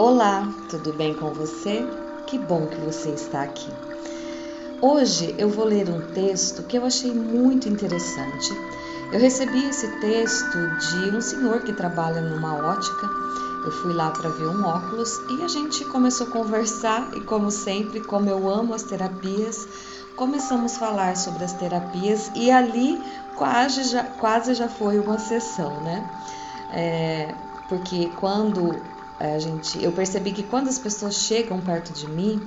Olá, tudo bem com você? Que bom que você está aqui. Hoje eu vou ler um texto que eu achei muito interessante. Eu recebi esse texto de um senhor que trabalha numa ótica. Eu fui lá para ver um óculos e a gente começou a conversar e como sempre, como eu amo as terapias, começamos a falar sobre as terapias e ali quase já, quase já foi uma sessão, né? É, porque quando a gente, eu percebi que quando as pessoas chegam perto de mim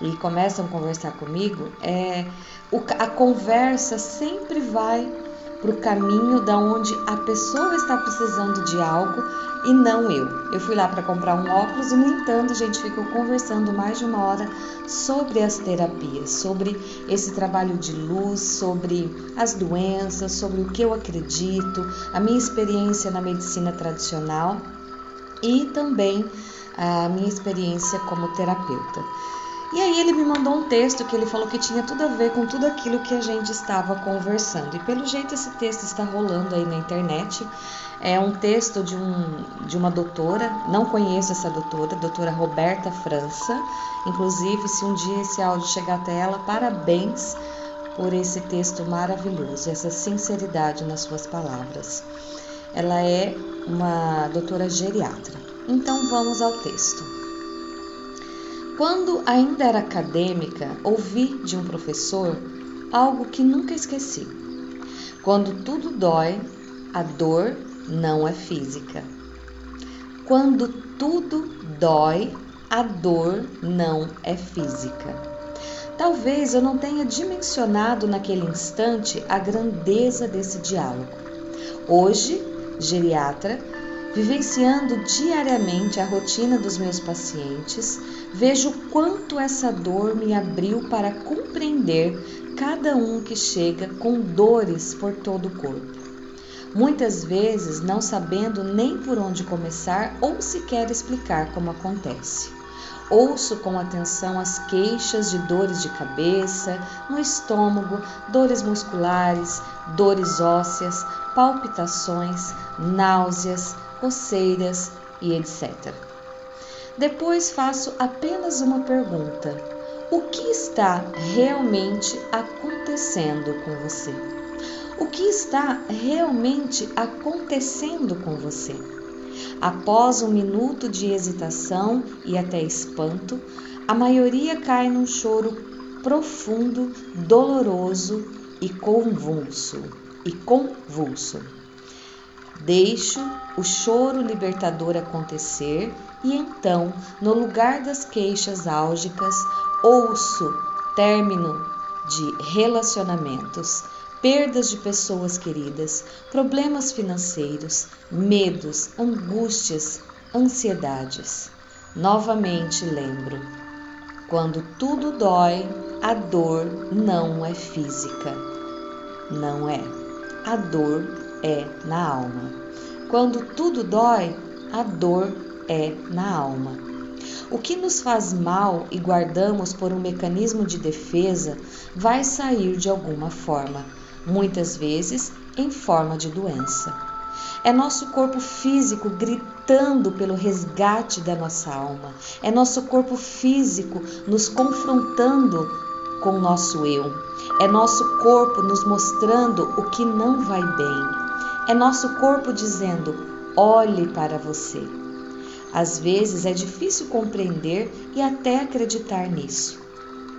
e começam a conversar comigo, é, o, a conversa sempre vai para o caminho da onde a pessoa está precisando de algo e não eu. Eu fui lá para comprar um óculos e, no entanto, a gente ficou conversando mais de uma hora sobre as terapias, sobre esse trabalho de luz, sobre as doenças, sobre o que eu acredito, a minha experiência na medicina tradicional e também a minha experiência como terapeuta. E aí ele me mandou um texto que ele falou que tinha tudo a ver com tudo aquilo que a gente estava conversando. E pelo jeito esse texto está rolando aí na internet. É um texto de, um, de uma doutora, não conheço essa doutora, doutora Roberta França. Inclusive, se um dia esse áudio chegar até ela, parabéns por esse texto maravilhoso, essa sinceridade nas suas palavras. Ela é uma doutora geriatra. Então vamos ao texto. Quando ainda era acadêmica, ouvi de um professor algo que nunca esqueci. Quando tudo dói, a dor não é física. Quando tudo dói, a dor não é física. Talvez eu não tenha dimensionado naquele instante a grandeza desse diálogo. Hoje, geriatra, vivenciando diariamente a rotina dos meus pacientes, vejo quanto essa dor me abriu para compreender cada um que chega com dores por todo o corpo. Muitas vezes não sabendo nem por onde começar ou sequer explicar como acontece. Ouço com atenção as queixas de dores de cabeça, no estômago, dores musculares, dores ósseas, palpitações, náuseas, coceiras e etc. Depois faço apenas uma pergunta: o que está realmente acontecendo com você? O que está realmente acontecendo com você? Após um minuto de hesitação e até espanto, a maioria cai num choro profundo, doloroso e convulso. E convulso. Deixo o choro libertador acontecer e então, no lugar das queixas álgicas, ouço término de relacionamentos, perdas de pessoas queridas, problemas financeiros, medos, angústias, ansiedades. Novamente lembro: quando tudo dói, a dor não é física. Não é. A dor é na alma. Quando tudo dói, a dor é na alma. O que nos faz mal e guardamos por um mecanismo de defesa vai sair de alguma forma muitas vezes em forma de doença. É nosso corpo físico gritando pelo resgate da nossa alma. É nosso corpo físico nos confrontando com o nosso eu. É nosso corpo nos mostrando o que não vai bem. É nosso corpo dizendo: olhe para você. Às vezes é difícil compreender e até acreditar nisso.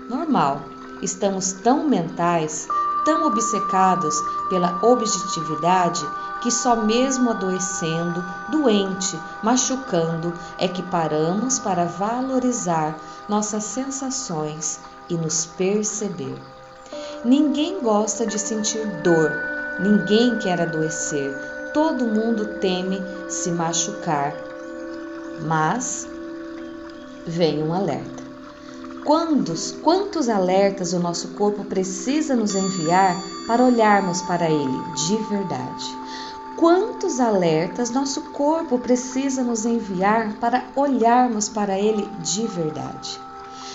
Normal, estamos tão mentais tão obcecados pela objetividade que só mesmo adoecendo, doente, machucando, é que paramos para valorizar nossas sensações e nos perceber. Ninguém gosta de sentir dor, ninguém quer adoecer, todo mundo teme se machucar. Mas vem um alerta. Quantos, quantos alertas o nosso corpo precisa nos enviar para olharmos para ele de verdade? Quantos alertas nosso corpo precisa nos enviar para olharmos para ele de verdade?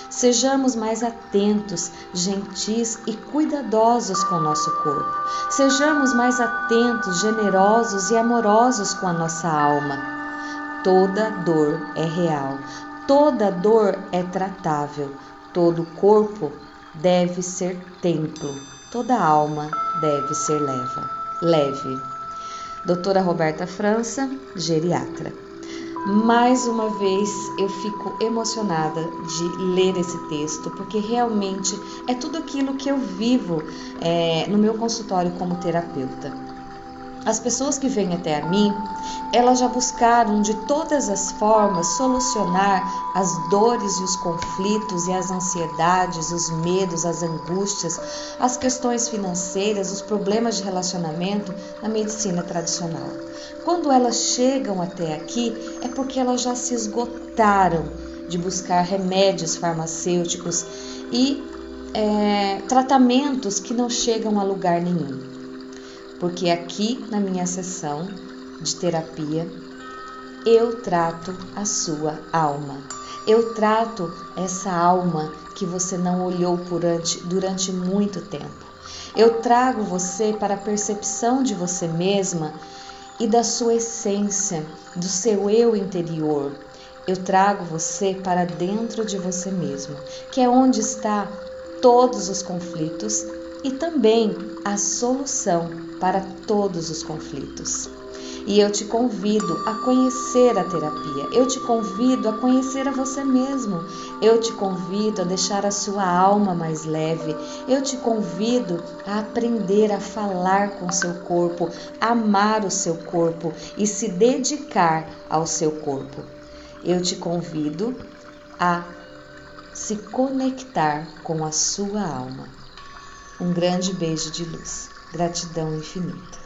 Sejamos mais atentos, gentis e cuidadosos com o nosso corpo. Sejamos mais atentos, generosos e amorosos com a nossa alma Toda dor é real, toda dor é tratável, todo corpo deve ser templo, toda alma deve ser leva, leve. Doutora Roberta França, geriatra. Mais uma vez eu fico emocionada de ler esse texto, porque realmente é tudo aquilo que eu vivo é, no meu consultório como terapeuta. As pessoas que vêm até a mim, elas já buscaram de todas as formas solucionar as dores e os conflitos e as ansiedades, os medos, as angústias, as questões financeiras, os problemas de relacionamento na medicina tradicional. Quando elas chegam até aqui, é porque elas já se esgotaram de buscar remédios farmacêuticos e é, tratamentos que não chegam a lugar nenhum porque aqui na minha sessão de terapia eu trato a sua alma. Eu trato essa alma que você não olhou durante, durante muito tempo. Eu trago você para a percepção de você mesma e da sua essência, do seu eu interior. Eu trago você para dentro de você mesmo, que é onde está todos os conflitos e também a solução para todos os conflitos. E eu te convido a conhecer a terapia, eu te convido a conhecer a você mesmo, eu te convido a deixar a sua alma mais leve, eu te convido a aprender a falar com seu corpo, amar o seu corpo e se dedicar ao seu corpo. Eu te convido a se conectar com a sua alma. Um grande beijo de luz. Gratidão infinita.